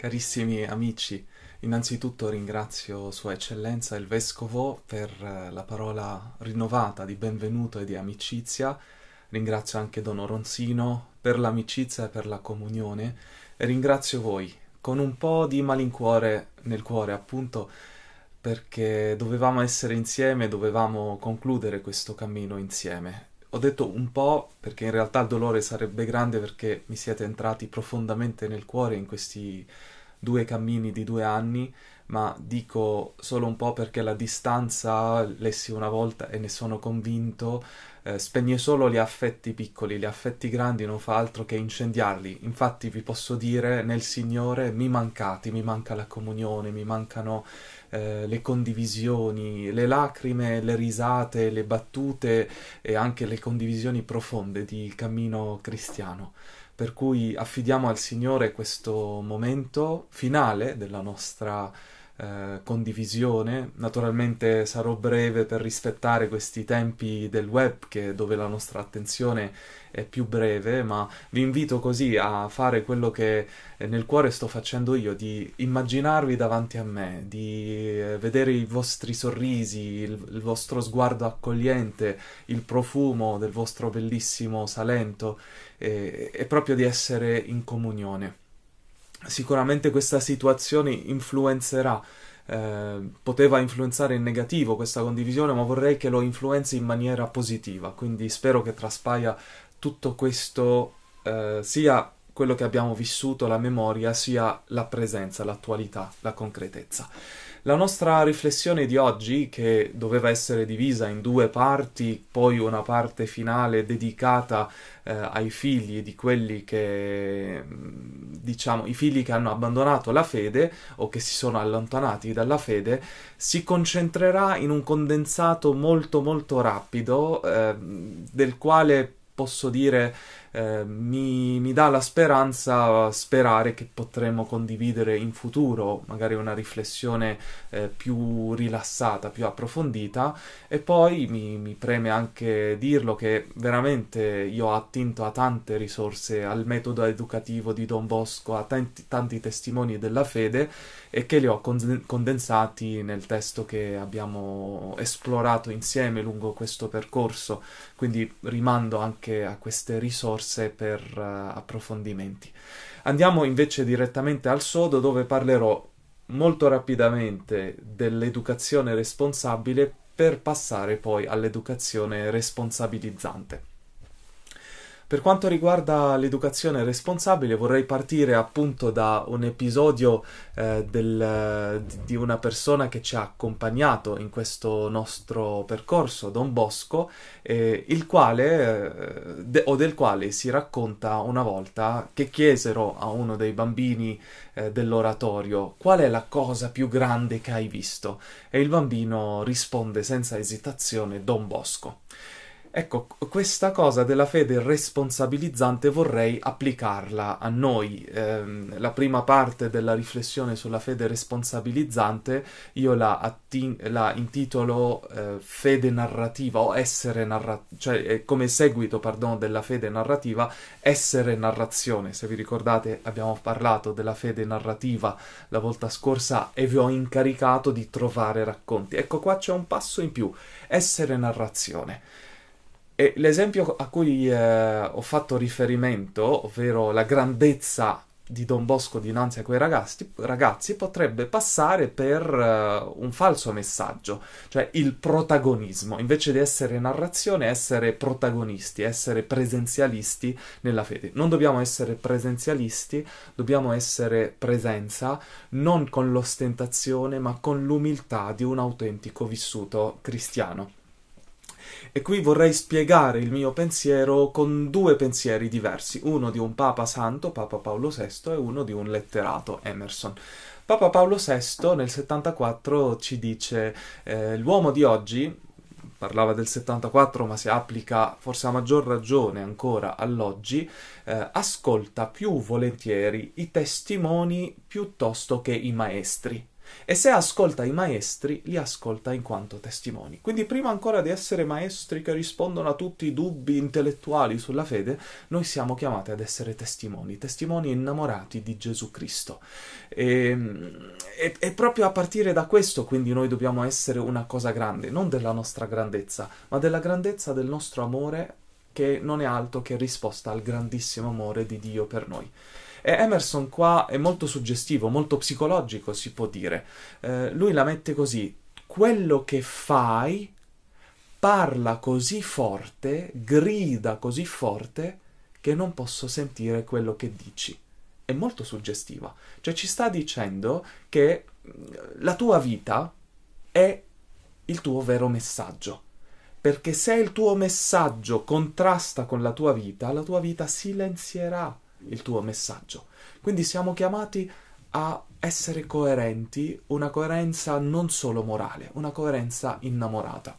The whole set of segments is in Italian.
Carissimi amici, innanzitutto ringrazio Sua Eccellenza il Vescovo per eh, la parola rinnovata di benvenuto e di amicizia. Ringrazio anche Don Oronzino per l'amicizia e per la comunione e ringrazio voi con un po' di malincuore nel cuore, appunto perché dovevamo essere insieme, dovevamo concludere questo cammino insieme. Ho detto un po' perché in realtà il dolore sarebbe grande perché mi siete entrati profondamente nel cuore in questi due cammini di due anni, ma dico solo un po' perché la distanza, lessi una volta e ne sono convinto, eh, spegne solo gli affetti piccoli, gli affetti grandi non fa altro che incendiarli. Infatti vi posso dire, nel Signore mi mancate, mi manca la comunione, mi mancano eh, le condivisioni, le lacrime, le risate, le battute e anche le condivisioni profonde di cammino cristiano. Per cui affidiamo al Signore questo momento finale della nostra eh, condivisione. Naturalmente sarò breve per rispettare questi tempi del web che, dove la nostra attenzione è più breve, ma vi invito così a fare quello che eh, nel cuore sto facendo io, di immaginarvi davanti a me, di eh, vedere i vostri sorrisi, il, il vostro sguardo accogliente, il profumo del vostro bellissimo Salento e, e proprio di essere in comunione. Sicuramente questa situazione influenzerà eh, poteva influenzare in negativo questa condivisione, ma vorrei che lo influenzi in maniera positiva. Quindi spero che traspaia tutto questo, eh, sia quello che abbiamo vissuto, la memoria, sia la presenza, l'attualità, la concretezza. La nostra riflessione di oggi, che doveva essere divisa in due parti, poi una parte finale dedicata eh, ai figli di quelli che, diciamo, i figli che hanno abbandonato la fede o che si sono allontanati dalla fede, si concentrerà in un condensato molto molto rapido, eh, del quale posso dire eh, mi, mi, dà la speranza sperare che potremo condividere in futuro magari una riflessione eh, più rilassata, più approfondita. E poi mi, mi, preme anche dirlo che veramente io ho attinto a tante risorse, al metodo educativo di Don Bosco, a tanti, tanti testimoni della fede e che li ho condensati nel testo che abbiamo esplorato insieme lungo questo percorso, quindi rimando anche a queste risorse risorse per uh, approfondimenti. Andiamo invece direttamente al sodo dove parlerò molto rapidamente dell'educazione responsabile per passare poi all'educazione responsabilizzante. Per quanto riguarda l'educazione responsabile, vorrei partire appunto da un episodio eh, del, di una persona che ci ha accompagnato in questo nostro percorso, Don Bosco, eh, il quale, eh, de, o del quale si racconta una volta che chiesero a uno dei bambini eh, dell'oratorio qual è la cosa più grande che hai visto e il bambino risponde senza esitazione Don Bosco. Ecco, questa cosa della fede responsabilizzante vorrei applicarla a noi. Eh, la prima parte della riflessione sulla fede responsabilizzante io la, attin- la intitolo eh, fede narrativa o essere narrativa, cioè come seguito, pardon, della fede narrativa, essere narrazione. Se vi ricordate abbiamo parlato della fede narrativa la volta scorsa e vi ho incaricato di trovare racconti. Ecco qua c'è un passo in più, essere narrazione. E l'esempio a cui eh, ho fatto riferimento, ovvero la grandezza di Don Bosco dinanzi a quei ragazzi, ragazzi potrebbe passare per uh, un falso messaggio, cioè il protagonismo, invece di essere narrazione, essere protagonisti, essere presenzialisti nella fede. Non dobbiamo essere presenzialisti, dobbiamo essere presenza, non con l'ostentazione, ma con l'umiltà di un autentico vissuto cristiano. E qui vorrei spiegare il mio pensiero con due pensieri diversi, uno di un Papa Santo, Papa Paolo VI, e uno di un letterato, Emerson. Papa Paolo VI nel 74 ci dice eh, l'uomo di oggi, parlava del 74 ma si applica forse a maggior ragione ancora all'oggi, eh, ascolta più volentieri i testimoni piuttosto che i maestri. E se ascolta i maestri, li ascolta in quanto testimoni. Quindi prima ancora di essere maestri che rispondono a tutti i dubbi intellettuali sulla fede, noi siamo chiamati ad essere testimoni, testimoni innamorati di Gesù Cristo. E, e, e proprio a partire da questo, quindi noi dobbiamo essere una cosa grande, non della nostra grandezza, ma della grandezza del nostro amore che non è altro che risposta al grandissimo amore di Dio per noi. E Emerson qua è molto suggestivo, molto psicologico si può dire. Eh, lui la mette così, quello che fai parla così forte, grida così forte, che non posso sentire quello che dici. È molto suggestiva. Cioè ci sta dicendo che mm, la tua vita è il tuo vero messaggio. Perché se il tuo messaggio contrasta con la tua vita, la tua vita silenzierà il tuo messaggio. Quindi siamo chiamati a essere coerenti, una coerenza non solo morale, una coerenza innamorata.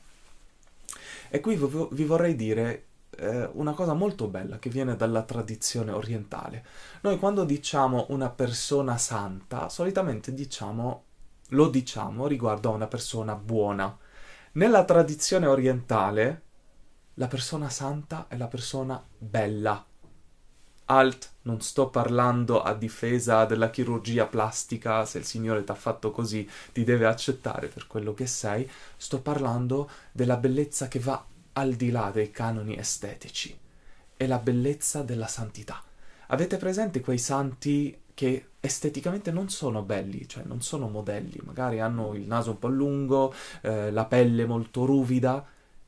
E qui vi vorrei dire eh, una cosa molto bella che viene dalla tradizione orientale. Noi quando diciamo una persona santa, solitamente diciamo, lo diciamo riguardo a una persona buona. Nella tradizione orientale, la persona santa è la persona bella, Alt, non sto parlando a difesa della chirurgia plastica, se il Signore ti ha fatto così ti deve accettare per quello che sei, sto parlando della bellezza che va al di là dei canoni estetici, è la bellezza della santità. Avete presente quei santi che esteticamente non sono belli, cioè non sono modelli, magari hanno il naso un po' lungo, eh, la pelle molto ruvida,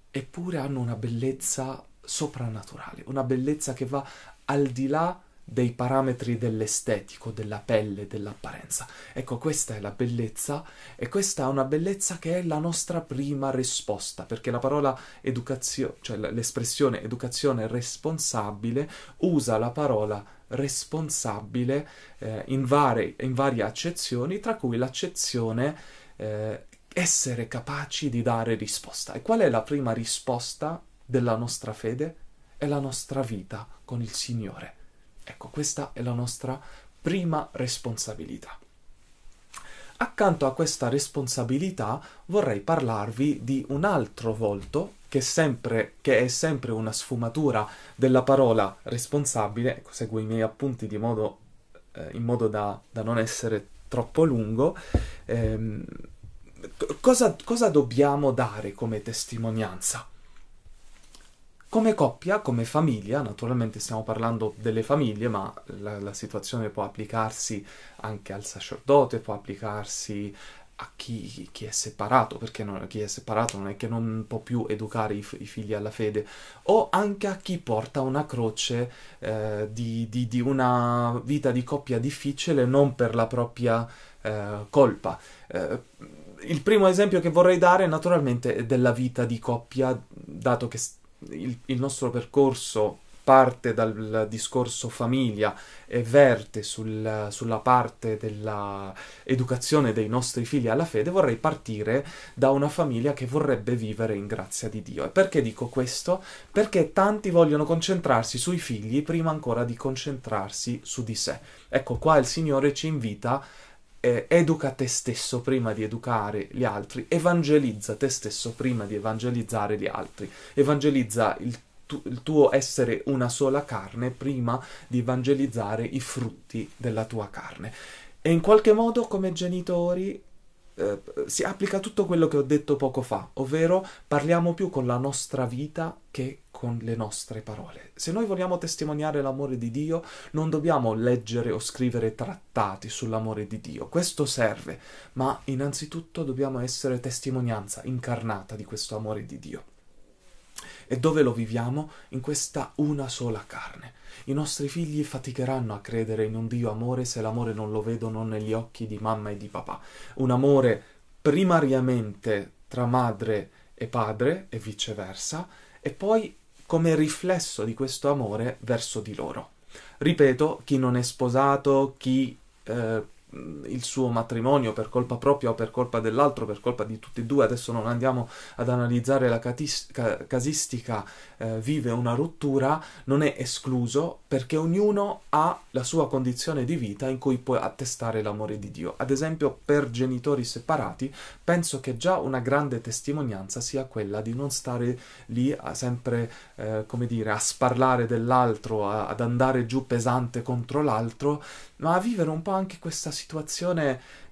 eppure hanno una bellezza soprannaturale, una bellezza che va al di là dei parametri dell'estetico, della pelle, dell'apparenza. Ecco, questa è la bellezza e questa è una bellezza che è la nostra prima risposta, perché la parola educazione, cioè l'espressione educazione responsabile, usa la parola responsabile eh, in, varie, in, varie, accezioni, tra cui l'accezione eh, essere capaci di dare risposta. E qual è la prima risposta della nostra fede? È la nostra vita con il Signore. Ecco, questa è la nostra prima responsabilità. Accanto a questa responsabilità vorrei parlarvi di un altro volto che, sempre, che è sempre una sfumatura della parola responsabile. Ecco, seguo i miei appunti modo, eh, in modo da, da, non essere troppo lungo. Eh, cosa, cosa dobbiamo dare come testimonianza? Come coppia, come famiglia, naturalmente stiamo parlando delle famiglie, ma la, la, situazione può applicarsi anche al sacerdote, può applicarsi a chi, chi è separato, perché non, chi è separato non è che non può più educare i, i figli alla fede, o anche a chi porta una croce eh, di, di, di, una vita di coppia difficile non per la propria eh, colpa. Eh, il primo esempio che vorrei dare naturalmente è della vita di coppia, dato che il, il nostro percorso parte dal discorso famiglia e verte sul, sulla parte dell'educazione dei nostri figli alla fede, vorrei partire da una famiglia che vorrebbe vivere in grazia di Dio. E perché dico questo? Perché tanti vogliono concentrarsi sui figli prima ancora di concentrarsi su di sé. Ecco, qua il Signore ci invita eh, educa te stesso prima di educare gli altri, evangelizza te stesso prima di evangelizzare gli altri, evangelizza il, tu- il tuo essere una sola carne prima di evangelizzare i frutti della tua carne. E in qualche modo come genitori eh, si applica tutto quello che ho detto poco fa, ovvero parliamo più con la nostra vita che con le nostre parole. Se noi vogliamo testimoniare l'amore di Dio, non dobbiamo leggere o scrivere trattati sull'amore di Dio. Questo serve, ma innanzitutto dobbiamo essere testimonianza incarnata di questo amore di Dio. E dove lo viviamo? In questa una sola carne. I nostri figli faticheranno a credere in un Dio amore se l'amore non lo vedono negli occhi di mamma e di papà. Un amore primariamente tra madre e padre e viceversa, e poi come riflesso di questo amore verso di loro. Ripeto, chi non è sposato, chi eh, il suo matrimonio per colpa propria o per colpa dell'altro, per colpa di tutti e due, adesso non andiamo ad analizzare la catis- ca- casistica, eh, vive una rottura, non è escluso perché ognuno ha la sua condizione di vita in cui può attestare l'amore di Dio. Ad esempio, per genitori separati, penso che già una grande testimonianza sia quella di non stare lì a sempre, eh, come dire, a sparlare dell'altro, a- ad andare giù pesante contro l'altro, ma a vivere un po' anche questa situazione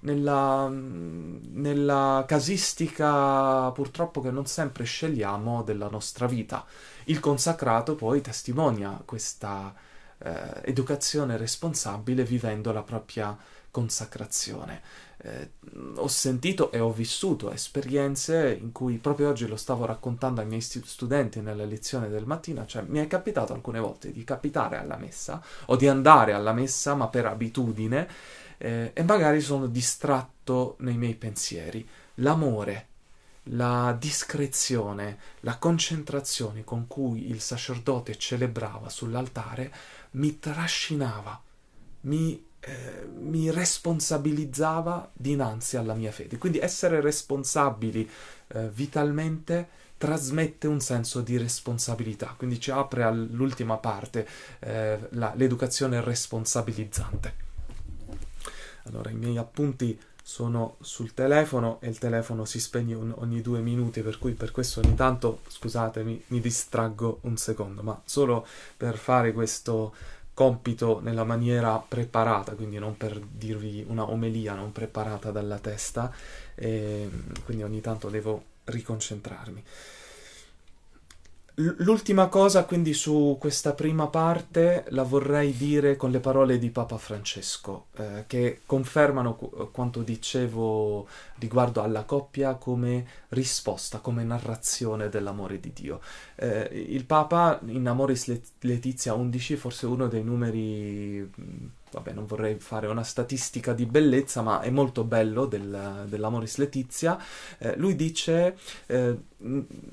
nella, nella casistica purtroppo che non sempre scegliamo della nostra vita. Il consacrato poi testimonia questa eh, educazione responsabile vivendo la propria consacrazione. Eh, ho sentito e ho vissuto esperienze in cui proprio oggi lo stavo raccontando ai miei studenti nella lezione del mattino, cioè mi è capitato alcune volte di capitare alla messa o di andare alla messa ma per abitudine eh, e magari sono distratto nei miei pensieri. L'amore, la discrezione, la concentrazione con cui il sacerdote celebrava sull'altare mi trascinava, mi eh, mi responsabilizzava dinanzi alla mia fede. Quindi essere responsabili eh, vitalmente trasmette un senso di responsabilità, quindi ci apre all'ultima parte, eh, la, l'educazione responsabilizzante. Allora, i miei appunti sono sul telefono e il telefono si spegne un, ogni due minuti, per cui per questo ogni tanto, scusatemi, mi distraggo un secondo, ma solo per fare questo compito nella maniera preparata, quindi non per dirvi una omelia non preparata dalla testa, e quindi ogni tanto devo riconcentrarmi. L'ultima cosa quindi su questa prima parte la vorrei dire con le parole di Papa Francesco, eh, che confermano qu- quanto dicevo riguardo alla coppia come risposta, come narrazione dell'amore di Dio. Eh, il Papa in Amoris Letizia 11, forse uno dei numeri vabbè, non vorrei fare una statistica di bellezza, ma è molto bello del, dell'Amoris Letizia. Eh, lui dice, eh,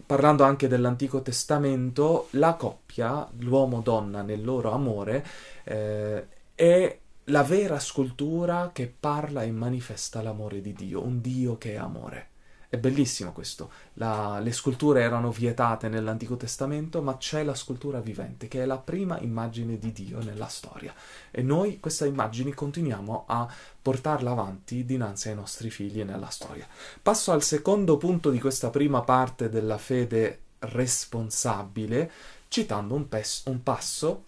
parlando anche dell'Antico Testamento, la coppia, l'uomo-donna nel loro amore, eh, è la vera scultura che parla e manifesta l'amore di Dio, un Dio che è amore. È bellissimo questo. La, le sculture erano vietate nell'Antico Testamento, ma c'è la scultura vivente, che è la prima immagine di Dio nella storia. E noi questa immagine continuiamo a portarla avanti dinanzi ai nostri figli nella storia. Passo al secondo punto di questa prima parte della fede responsabile, citando un, pes- un passo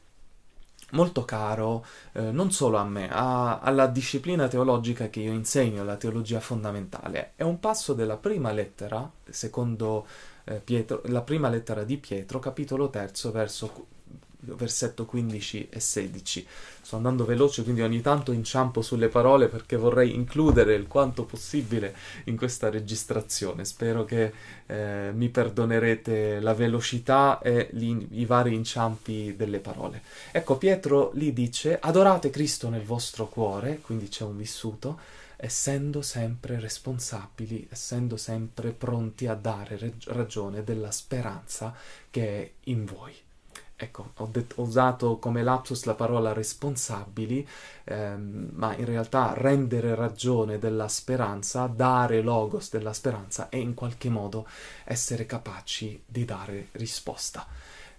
molto caro eh, non solo a me, a, alla disciplina teologica che io insegno, la teologia fondamentale. È un passo della prima lettera, secondo eh, Pietro, la prima lettera di Pietro, capitolo terzo, verso versetto 15 e 16. Sto andando veloce, quindi ogni tanto inciampo sulle parole perché vorrei includere il quanto possibile in questa registrazione. Spero che eh, mi perdonerete la velocità e gli, i vari inciampi delle parole. Ecco, Pietro lì dice: Adorate Cristo nel vostro cuore, quindi c'è un vissuto essendo sempre responsabili, essendo sempre pronti a dare ragione della speranza che è in voi ecco, ho, det- ho, usato come lapsus la parola responsabili, ehm, ma in realtà rendere ragione della speranza, dare logos della speranza e in qualche modo essere capaci di dare risposta.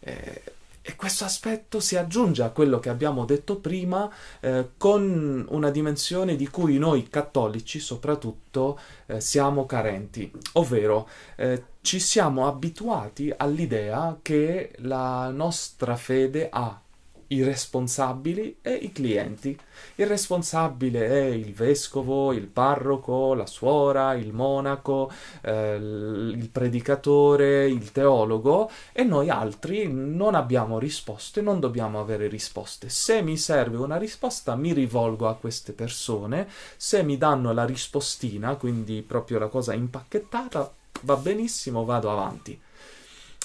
Eh, e questo aspetto si aggiunge a quello che abbiamo detto prima eh, con una dimensione di cui noi cattolici soprattutto eh, siamo carenti, ovvero eh, ci siamo abituati all'idea che la nostra fede ha i responsabili e i clienti. Il responsabile è il vescovo, il parroco, la suora, il monaco, eh, il predicatore, il teologo e noi altri non abbiamo risposte, non dobbiamo avere risposte. Se mi serve una risposta mi rivolgo a queste persone, se mi danno la rispostina, quindi proprio la cosa impacchettata, va benissimo, vado avanti.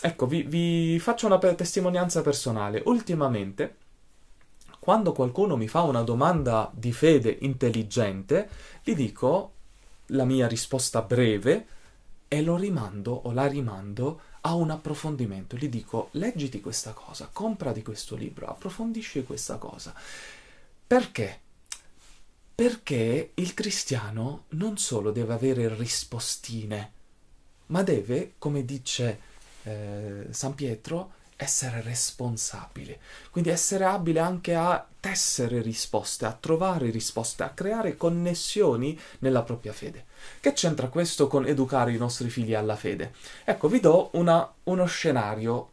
Ecco, vi, vi faccio una testimonianza personale. Ultimamente, quando qualcuno mi fa una domanda di fede intelligente, gli dico la mia risposta breve e lo rimando o la rimando a un approfondimento. Gli dico leggiti questa cosa, comprati questo libro, approfondisci questa cosa. Perché? Perché il cristiano non solo deve avere rispostine, ma deve, come dice eh, San Pietro, essere responsabile, quindi essere abile anche a tessere risposte, a trovare risposte, a creare connessioni nella propria fede. Che c'entra questo con educare i nostri figli alla fede? Ecco, vi do una, uno scenario,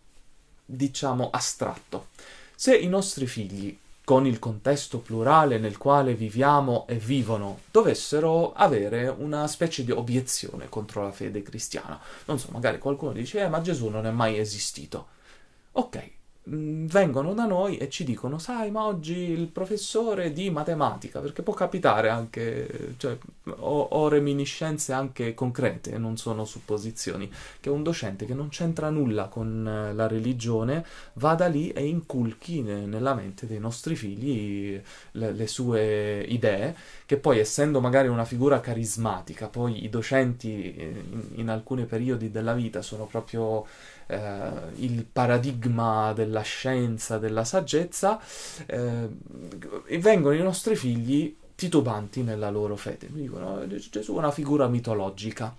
diciamo, astratto. Se i nostri figli con il contesto plurale nel quale viviamo e vivono, dovessero avere una specie di obiezione contro la fede cristiana. Non so, magari qualcuno dice, eh, ma Gesù non è mai esistito. Ok, vengono da noi e ci dicono, sai, ma oggi il professore di matematica, perché può capitare anche, cioè, ho, ho, reminiscenze anche concrete, non sono supposizioni, che un docente che non c'entra nulla con eh, la religione vada lì e inculchi ne, nella mente dei nostri figli le, le sue idee, che poi essendo magari una figura carismatica, poi i docenti eh, in, in alcuni periodi della vita sono proprio eh, il paradigma della scienza, della saggezza, eh, vengono i nostri figli titubanti nella loro fede. Mi dicono Gesù è una figura mitologica.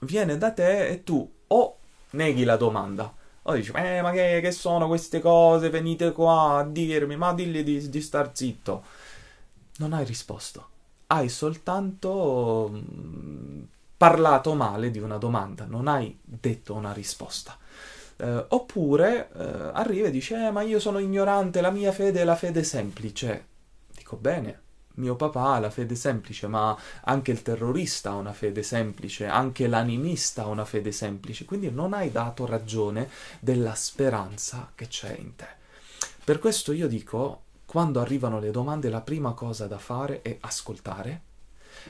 Viene da te e tu o neghi la domanda o dici, eh, ma che, che, sono queste cose? Venite qua a dirmi, ma digli di, di star zitto. Non hai risposto. Hai soltanto mm, parlato male di una domanda, non hai detto una risposta. Eh, oppure eh, arriva e dice, eh, ma io sono ignorante, la mia fede è la fede semplice. Dico bene, mio papà ha la fede semplice, ma anche il terrorista ha una fede semplice, anche l'animista ha una fede semplice, quindi non hai dato ragione della speranza che c'è in te. Per questo io dico, quando arrivano le domande, la prima cosa da fare è ascoltare,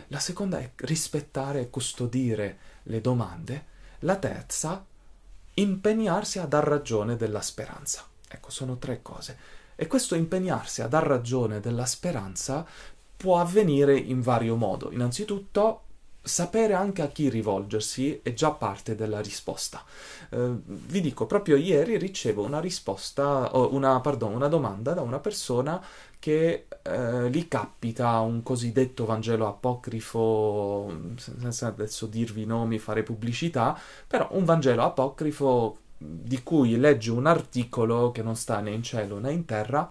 la seconda è rispettare e custodire le domande, la terza impegnarsi a dar ragione della speranza. Ecco, sono tre cose. E questo impegnarsi a dar ragione della speranza può avvenire in vario modo. Innanzitutto sapere anche a chi rivolgersi è già parte della risposta. Eh, vi dico, proprio ieri ricevo una risposta, una, pardon, una domanda da una persona che eh, gli capita un cosiddetto Vangelo apocrifo, senza adesso dirvi i nomi, fare pubblicità, però un Vangelo apocrifo di cui legge un articolo che non sta né in cielo né in terra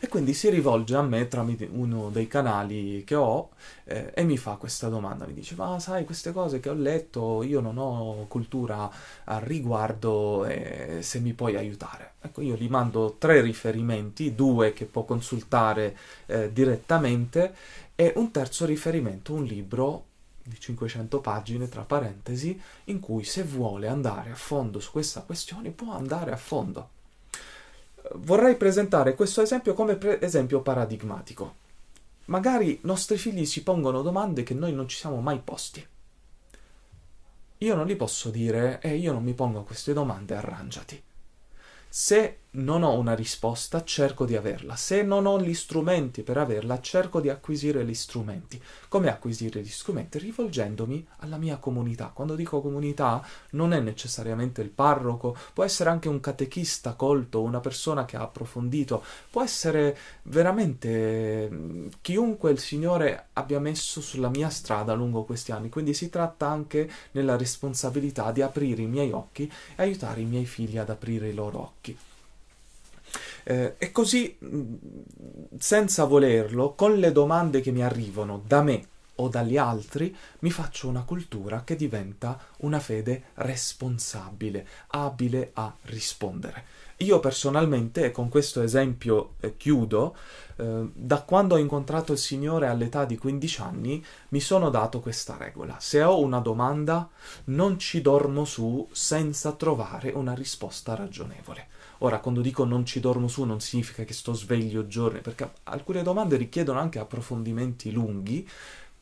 e quindi si rivolge a me tramite uno dei canali che ho eh, e mi fa questa domanda, mi dice ma sai queste cose che ho letto io non ho cultura al riguardo eh, se mi puoi aiutare. Ecco io gli mando tre riferimenti, due che può consultare eh, direttamente e un terzo riferimento, un libro di 500 pagine, tra parentesi, in cui se vuole andare a fondo su questa questione può andare a fondo vorrei presentare questo esempio come pre- esempio paradigmatico. Magari i nostri figli si pongono domande che noi non ci siamo mai posti. Io non gli posso dire, eh, io non mi pongo queste domande, arrangiati. Se non ho una risposta, cerco di averla. Se non ho gli strumenti per averla, cerco di acquisire gli strumenti. Come acquisire gli strumenti? Rivolgendomi alla mia comunità. Quando dico comunità, non è necessariamente il parroco, può essere anche un catechista colto, una persona che ha approfondito, può essere veramente mm, chiunque il Signore abbia messo sulla mia strada lungo questi anni. Quindi si tratta anche nella responsabilità di aprire i miei occhi e aiutare i miei figli ad aprire i loro occhi. Eh, e così, mm, senza volerlo, con le domande che mi arrivano da me o dagli altri, mi faccio una cultura che diventa una fede responsabile, abile a rispondere. Io personalmente, e con questo esempio eh, chiudo, eh, da quando ho incontrato il Signore all'età di 15 anni, mi sono dato questa regola. Se ho una domanda, non ci dormo su senza trovare una risposta ragionevole. Ora, quando dico non ci dormo su, non significa che sto sveglio giorni, perché alcune domande richiedono anche approfondimenti lunghi,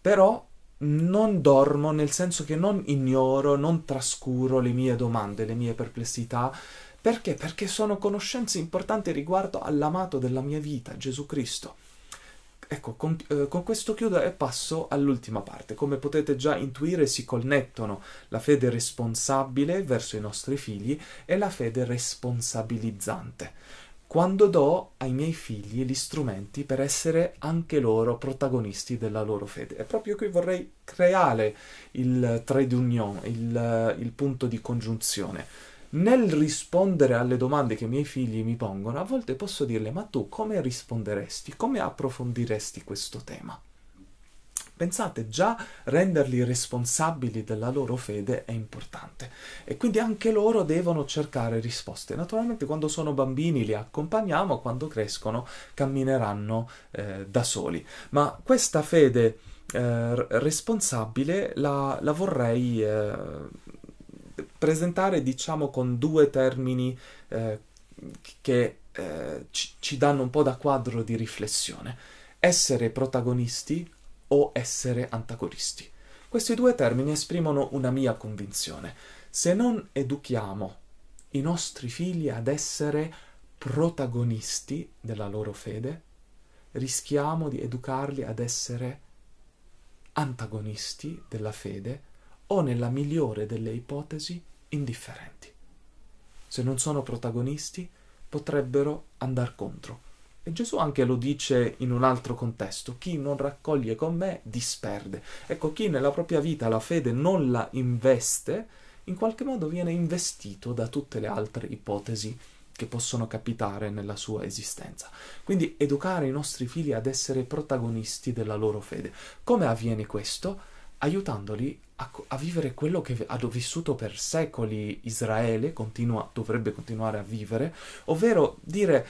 però non dormo nel senso che non ignoro, non trascuro le mie domande, le mie perplessità. Perché? Perché sono conoscenze importanti riguardo all'amato della mia vita, Gesù Cristo. Ecco, con, eh, con, questo chiudo e passo all'ultima parte. Come potete già intuire, si connettono la fede responsabile verso i nostri figli e la fede responsabilizzante. quando do ai miei figli gli strumenti per essere anche loro protagonisti della loro fede. E proprio qui vorrei creare il trade union, il, il punto di congiunzione. Nel rispondere alle domande che i miei figli mi pongono, a volte posso dirle: Ma tu come risponderesti? Come approfondiresti questo tema? Pensate, già renderli responsabili della loro fede è importante e quindi anche loro devono cercare risposte. Naturalmente quando sono bambini li accompagniamo, quando crescono cammineranno eh, da soli. Ma questa fede eh, responsabile la, la vorrei eh, presentare, diciamo, con due termini eh, che eh, ci, ci danno un po' da quadro di riflessione. Essere protagonisti o essere antagonisti. Questi due termini esprimono una mia convinzione. Se non educhiamo i nostri figli ad essere protagonisti della loro fede, rischiamo di educarli ad essere antagonisti della fede o, nella migliore delle ipotesi, indifferenti. Se non sono protagonisti, potrebbero andar contro e Gesù anche lo dice in un altro contesto, chi non raccoglie con me disperde. Ecco, chi nella propria vita la fede non la investe, in qualche modo viene investito da tutte le altre ipotesi che possono capitare nella sua esistenza. Quindi educare i nostri figli ad essere protagonisti della loro fede. Come avviene questo? Aiutandoli a, a, vivere quello che ha vissuto per secoli Israele, continua, dovrebbe continuare a vivere, ovvero dire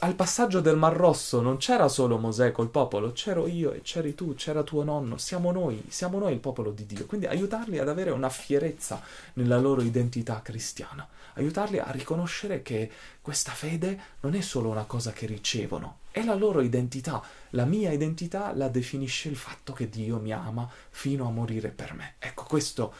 al passaggio del Mar Rosso non c'era solo Mosè col popolo, c'ero io e c'eri tu, c'era tuo nonno, siamo noi, siamo noi il popolo di Dio. Quindi aiutarli ad avere una fierezza nella loro identità cristiana, aiutarli a riconoscere che questa fede non è solo una cosa che ricevono, è la loro identità. La mia identità la definisce il fatto che Dio mi ama fino a morire per me. Ecco, questo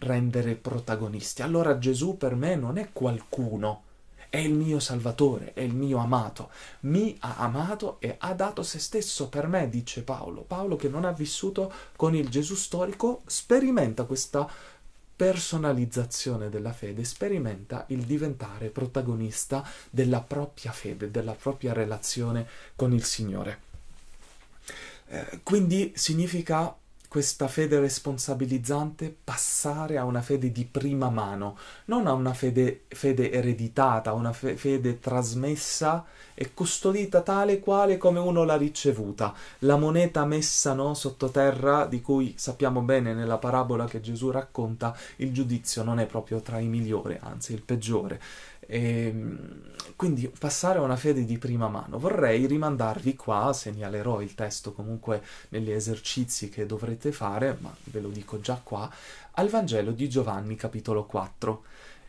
rendere protagonisti. Allora Gesù per me non è qualcuno, è il mio Salvatore, è il mio amato. Mi ha amato e ha dato se stesso per me, dice Paolo. Paolo che non ha vissuto con il Gesù storico sperimenta questa personalizzazione della fede, sperimenta il diventare protagonista della propria fede, della propria relazione con il Signore. Eh, quindi significa questa fede responsabilizzante passare a una fede di prima mano, non a una fede, fede ereditata, una fe- fede trasmessa e custodita tale quale come uno l'ha ricevuta. La moneta messa no, sottoterra, di cui sappiamo bene nella parabola che Gesù racconta, il giudizio non è proprio tra i migliori, anzi il peggiore. E, ehm, quindi passare a una fede di prima mano. Vorrei rimandarvi qua, segnalerò il testo comunque negli esercizi che dovrete fare, ma ve lo dico già qua, al Vangelo di Giovanni capitolo 4.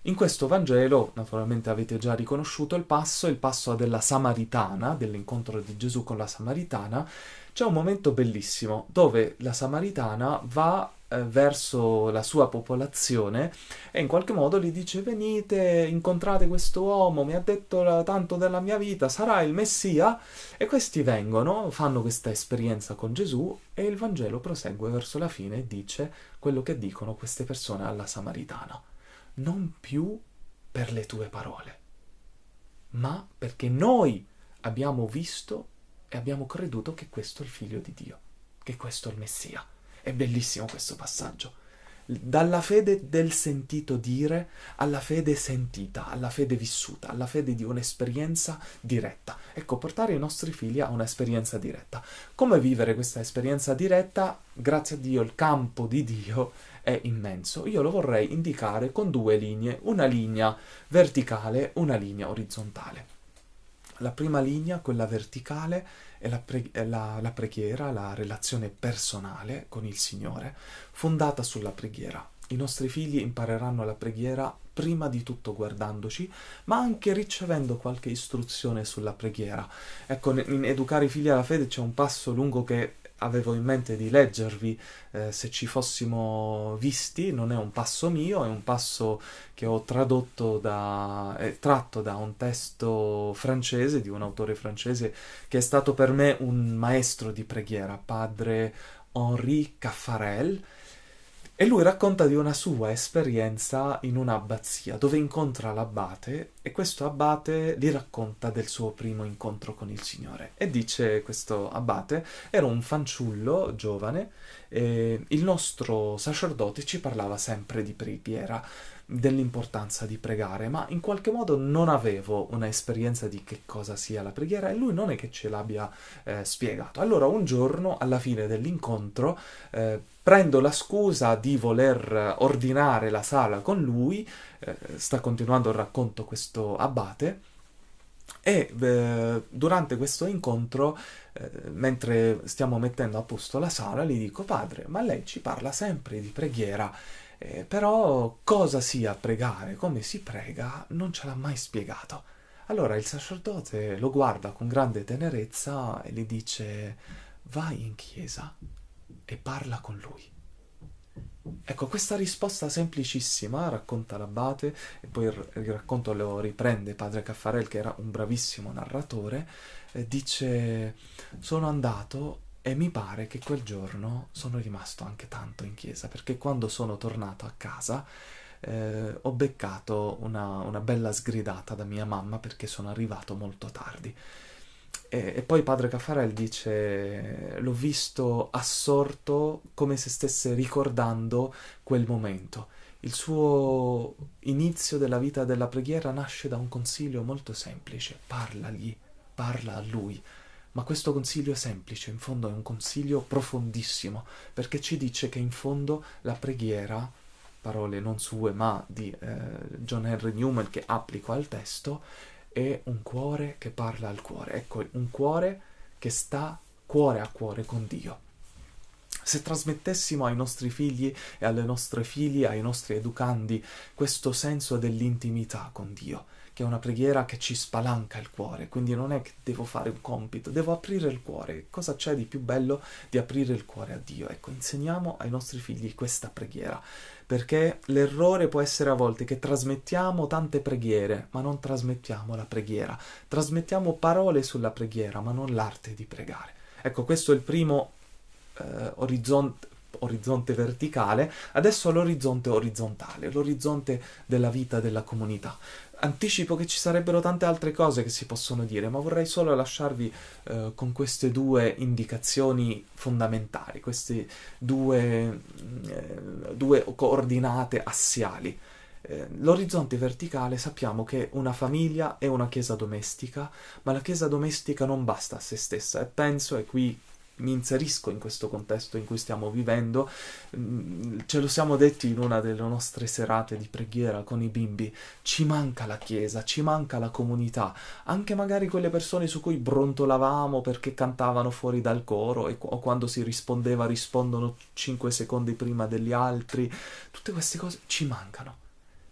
In questo Vangelo, naturalmente avete già riconosciuto il passo, il passo della Samaritana, dell'incontro di Gesù con la Samaritana, c'è un momento bellissimo dove la Samaritana va eh, verso la sua popolazione e in qualche modo gli dice venite, incontrate questo uomo, mi ha detto tanto della mia vita, sarà il Messia e questi vengono, fanno questa esperienza con Gesù e il Vangelo prosegue verso la fine e dice quello che dicono queste persone alla Samaritana, non più per le tue parole, ma perché noi abbiamo visto e abbiamo creduto che questo è il figlio di Dio, che questo è il Messia. È bellissimo questo passaggio. Dalla fede del sentito dire alla fede sentita, alla fede vissuta, alla fede di un'esperienza diretta. Ecco, portare i nostri figli a un'esperienza diretta. Come vivere questa esperienza diretta? Grazie a Dio il campo di Dio è immenso. Io lo vorrei indicare con due linee, una linea verticale, una linea orizzontale. La prima linea, quella verticale, è la, pre- è la, la preghiera, la relazione personale con il Signore, fondata sulla preghiera. I nostri figli impareranno la preghiera prima di tutto guardandoci, ma anche ricevendo qualche istruzione sulla preghiera. Ecco, in Educare i figli alla fede c'è un passo lungo che avevo in mente di leggervi eh, se ci fossimo visti, non è un passo mio, è un passo che ho tradotto da, è tratto da un testo francese, di un autore francese, che è stato per me un maestro di preghiera, padre Henri Caffarel, E lui racconta di una sua esperienza in un'abbazia dove incontra l'abate e questo abate gli racconta del suo primo incontro con il Signore. E dice questo abate, era un fanciullo giovane e il nostro sacerdote ci parlava sempre di preghiera, dell'importanza di pregare, ma in qualche modo non avevo un'esperienza di che cosa sia la preghiera e lui non è che ce l'abbia eh, spiegato. Allora un giorno, alla fine dell'incontro, eh, prendo la scusa di voler ordinare la sala con lui, eh, sta continuando il racconto questo abate, e eh, durante questo incontro, eh, mentre stiamo mettendo a posto la sala, gli dico, padre, ma lei ci parla sempre di preghiera, eh, però cosa sia pregare, come si prega, non ce l'ha mai spiegato. Allora il sacerdote lo guarda con grande tenerezza e gli dice, vai in chiesa e parla con lui. Ecco, questa risposta semplicissima, racconta l'abate, e poi il racconto lo riprende padre Caffarel, che era un bravissimo narratore, eh, dice, sono andato e mi pare che quel giorno sono rimasto anche tanto in chiesa, perché quando sono tornato a casa eh, ho beccato una, una bella sgridata da mia mamma perché sono arrivato molto tardi. E, e, poi padre Caffarel dice: L'ho visto assorto come se stesse ricordando quel momento. Il suo inizio della vita della preghiera nasce da un consiglio molto semplice: parlagli, parla a lui. Ma questo consiglio semplice, in fondo, è un consiglio profondissimo, perché ci dice che in fondo la preghiera, parole non sue ma di eh, John Henry Newman che applico al testo, è un cuore che parla al cuore. Ecco, un cuore che sta cuore a cuore con Dio. Se trasmettessimo ai nostri figli e alle nostre figlie, ai nostri educandi, questo senso dell'intimità con Dio, che è una preghiera che ci spalanca il cuore, quindi non è che devo fare un compito, devo aprire il cuore. Cosa c'è di più bello di aprire il cuore a Dio? Ecco, insegniamo ai nostri figli questa preghiera perché l'errore può essere a volte che trasmettiamo tante preghiere, ma non trasmettiamo la preghiera. Trasmettiamo parole sulla preghiera, ma non l'arte di pregare. Ecco, questo è il primo eh, orizzonte, orizzonte verticale, adesso l'orizzonte orizzontale, l'orizzonte della vita della comunità anticipo che ci sarebbero tante altre cose che si possono dire, ma vorrei solo lasciarvi eh, con queste due indicazioni fondamentali, queste due, eh, due coordinate assiali. Eh, l'orizzonte verticale sappiamo che una famiglia è una chiesa domestica, ma la chiesa domestica non basta a se stessa e penso, e qui mi inserisco in questo contesto in cui stiamo vivendo. Mm, ce lo siamo detti in una delle nostre serate di preghiera con i bimbi. Ci manca la chiesa, ci manca la comunità, anche magari quelle persone su cui brontolavamo perché cantavano fuori dal coro e, o quando si rispondeva rispondono 5 secondi prima degli altri. Tutte queste cose ci mancano.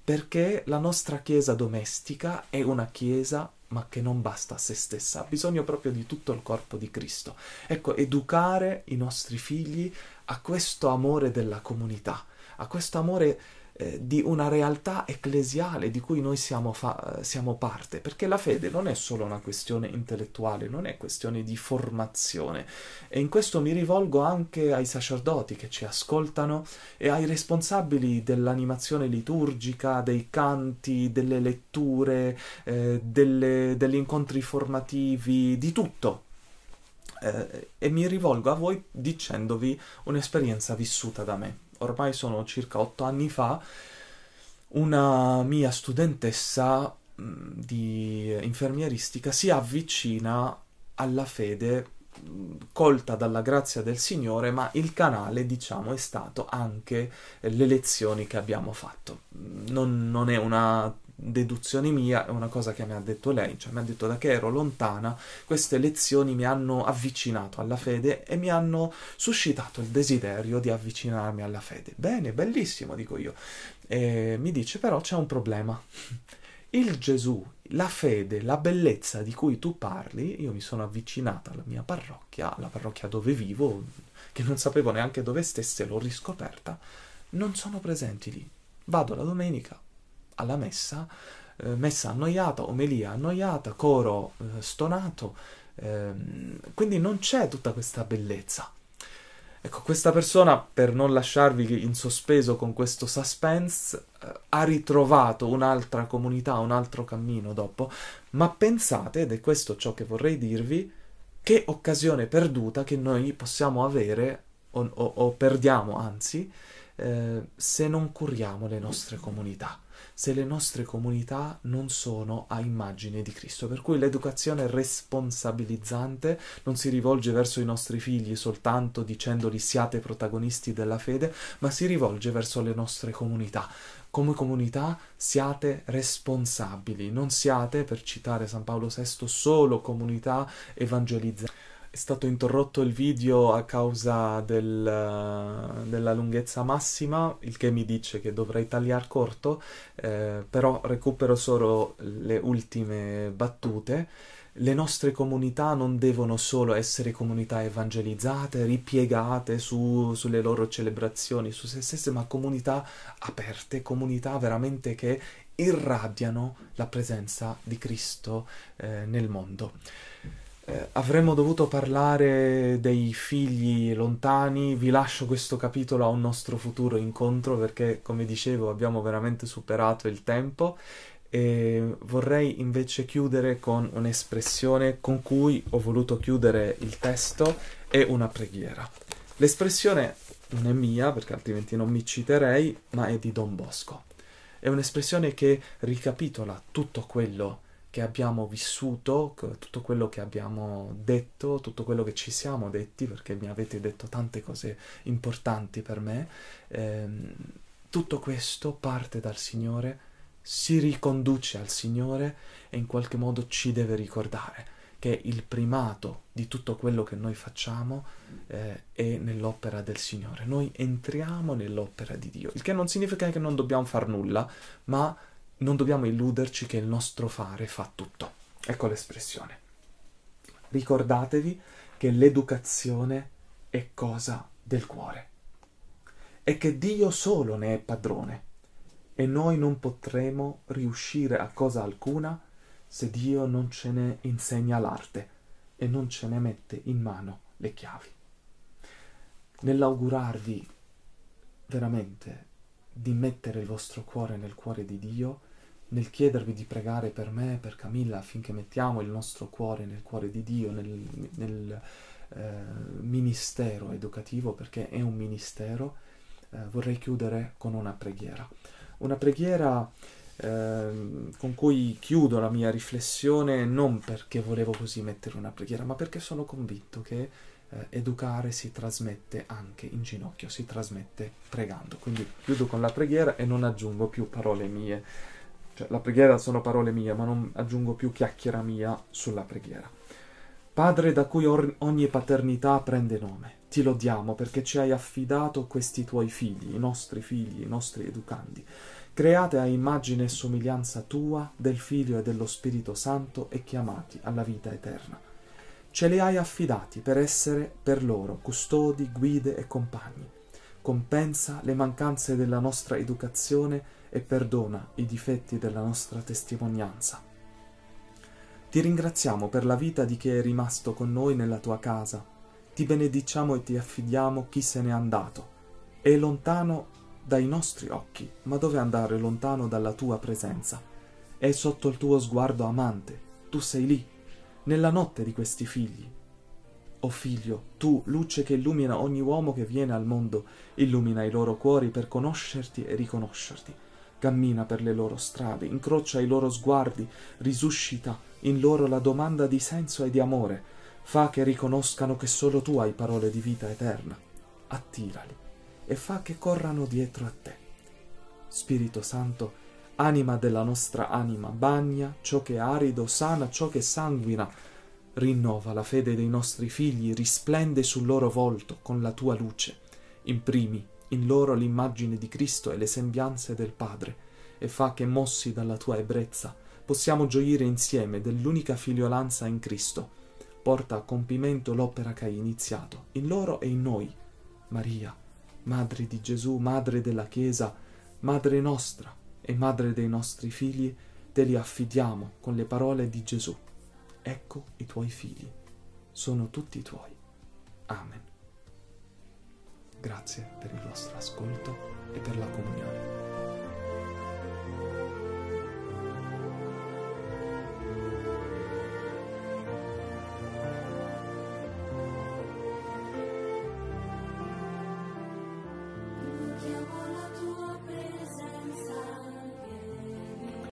Perché la nostra chiesa domestica è una chiesa ma che non basta a se stessa, ha bisogno proprio di tutto il corpo di Cristo. Ecco, educare i nostri figli a questo amore della comunità, a questo amore eh, di una realtà ecclesiale di cui noi siamo, fa- siamo, parte, perché la fede non è solo una questione intellettuale, non è questione di formazione. E in questo mi rivolgo anche ai sacerdoti che ci ascoltano e ai responsabili dell'animazione liturgica, dei canti, delle letture, eh, delle, degli incontri formativi, di tutto. Eh, e mi rivolgo a voi dicendovi un'esperienza vissuta da me ormai sono circa otto anni fa, una mia studentessa di infermieristica si avvicina alla fede colta dalla grazia del Signore, ma il canale, diciamo, è stato anche le lezioni che abbiamo fatto. Non, non è una deduzione mia, è una cosa che mi ha detto lei, cioè mi ha detto da che ero lontana, queste lezioni mi hanno avvicinato alla fede e mi hanno suscitato il desiderio di avvicinarmi alla fede. Bene, bellissimo, dico io. E mi dice però c'è un problema. Il Gesù, la fede, la bellezza di cui tu parli, io mi sono avvicinata alla mia parrocchia, alla parrocchia dove vivo, che non sapevo neanche dove stesse, l'ho riscoperta, non sono presenti lì. Vado la domenica, alla messa, eh, messa annoiata, omelia annoiata, coro eh, stonato, ehm, quindi non c'è tutta questa bellezza. Ecco, questa persona, per non lasciarvi in sospeso con questo suspense, eh, ha ritrovato un'altra comunità, un altro cammino dopo, ma pensate, ed è questo ciò che vorrei dirvi, che occasione perduta che noi possiamo avere, o, o, o perdiamo anzi, eh, se non curiamo le nostre comunità se le nostre comunità non sono a immagine di Cristo. Per cui l'educazione responsabilizzante non si rivolge verso i nostri figli soltanto dicendoli siate protagonisti della fede, ma si rivolge verso le nostre comunità. Come comunità siate responsabili, non siate, per citare San Paolo VI, solo comunità evangelizzanti è stato interrotto il video a causa del, della lunghezza massima, il che mi dice che dovrei tagliare corto, eh, però recupero solo le ultime battute. Le nostre comunità non devono solo essere comunità evangelizzate, ripiegate su, sulle loro celebrazioni, su se stesse, ma comunità aperte, comunità veramente che irradiano la presenza di Cristo eh, nel mondo. Eh, avremmo dovuto parlare dei figli lontani, vi lascio questo capitolo a un nostro futuro incontro perché, come dicevo, abbiamo veramente superato il tempo e vorrei invece chiudere con un'espressione con cui ho voluto chiudere il testo e una preghiera. L'espressione non è mia perché altrimenti non mi citerei, ma è di Don Bosco. È un'espressione che ricapitola tutto quello che abbiamo vissuto, tutto quello che abbiamo detto, tutto quello che ci siamo detti, perché mi avete detto tante cose importanti per me, ehm, tutto questo parte dal Signore, si riconduce al Signore e in qualche modo ci deve ricordare che il primato di tutto quello che noi facciamo eh, è nell'opera del Signore. Noi entriamo nell'opera di Dio, il che non significa che non dobbiamo far nulla, ma non dobbiamo illuderci che il nostro fare fa tutto. Ecco l'espressione. Ricordatevi che l'educazione è cosa del cuore e che Dio solo ne è padrone e noi non potremo riuscire a cosa alcuna se Dio non ce ne insegna l'arte e non ce ne mette in mano le chiavi. Nell'augurarvi veramente di mettere il vostro cuore nel cuore di Dio, nel chiedervi di pregare per me, per Camilla, affinché mettiamo il nostro cuore nel cuore di Dio, nel, nel eh, ministero educativo, perché è un ministero, eh, vorrei chiudere con una preghiera. Una preghiera eh, con cui chiudo la mia riflessione non perché volevo così mettere una preghiera, ma perché sono convinto che eh, educare si trasmette anche in ginocchio, si trasmette pregando. Quindi chiudo con la preghiera e non aggiungo più parole mie. Cioè, la preghiera sono parole mie, ma non aggiungo più chiacchiera mia sulla preghiera. Padre da cui or- ogni paternità prende nome, ti lodiamo perché ci hai affidato questi tuoi figli, i nostri figli, i nostri educandi, create a immagine e somiglianza tua, del Figlio e dello Spirito Santo e chiamati alla vita eterna ce li hai affidati per essere per loro custodi, guide e compagni. Compensa le mancanze della nostra educazione e perdona i difetti della nostra testimonianza. Ti ringraziamo per la vita di chi è rimasto con noi nella tua casa. Ti benediciamo e ti affidiamo chi se n'è andato. È lontano dai nostri occhi, ma dove andare lontano dalla tua presenza? È sotto il tuo sguardo amante. Tu sei lì, nella notte di questi figli. O figlio, tu, luce che illumina ogni uomo che viene al mondo, illumina i loro cuori per conoscerti e riconoscerti. Cammina per le loro strade, incrocia i loro sguardi, risuscita in loro la domanda di senso e di amore, fa che riconoscano che solo tu hai parole di vita eterna. Attirali e fa che corrano dietro a te. Spirito Santo, Anima della nostra anima, bagna ciò che è arido, sana ciò che sanguina, rinnova la fede dei nostri figli, risplende sul loro volto con la tua luce, imprimi in loro l'immagine di Cristo e le sembianze del Padre, e fa che, mossi dalla tua ebbrezza, possiamo gioire insieme dell'unica figliolanza in Cristo. Porta a compimento l'opera che hai iniziato, in loro e in noi. Maria, Madre di Gesù, Madre della Chiesa, Madre nostra, e madre dei nostri figli, te li affidiamo con le parole di Gesù. Ecco i tuoi figli, sono tutti tuoi. Amen. Grazie per il vostro ascolto e per la comunione.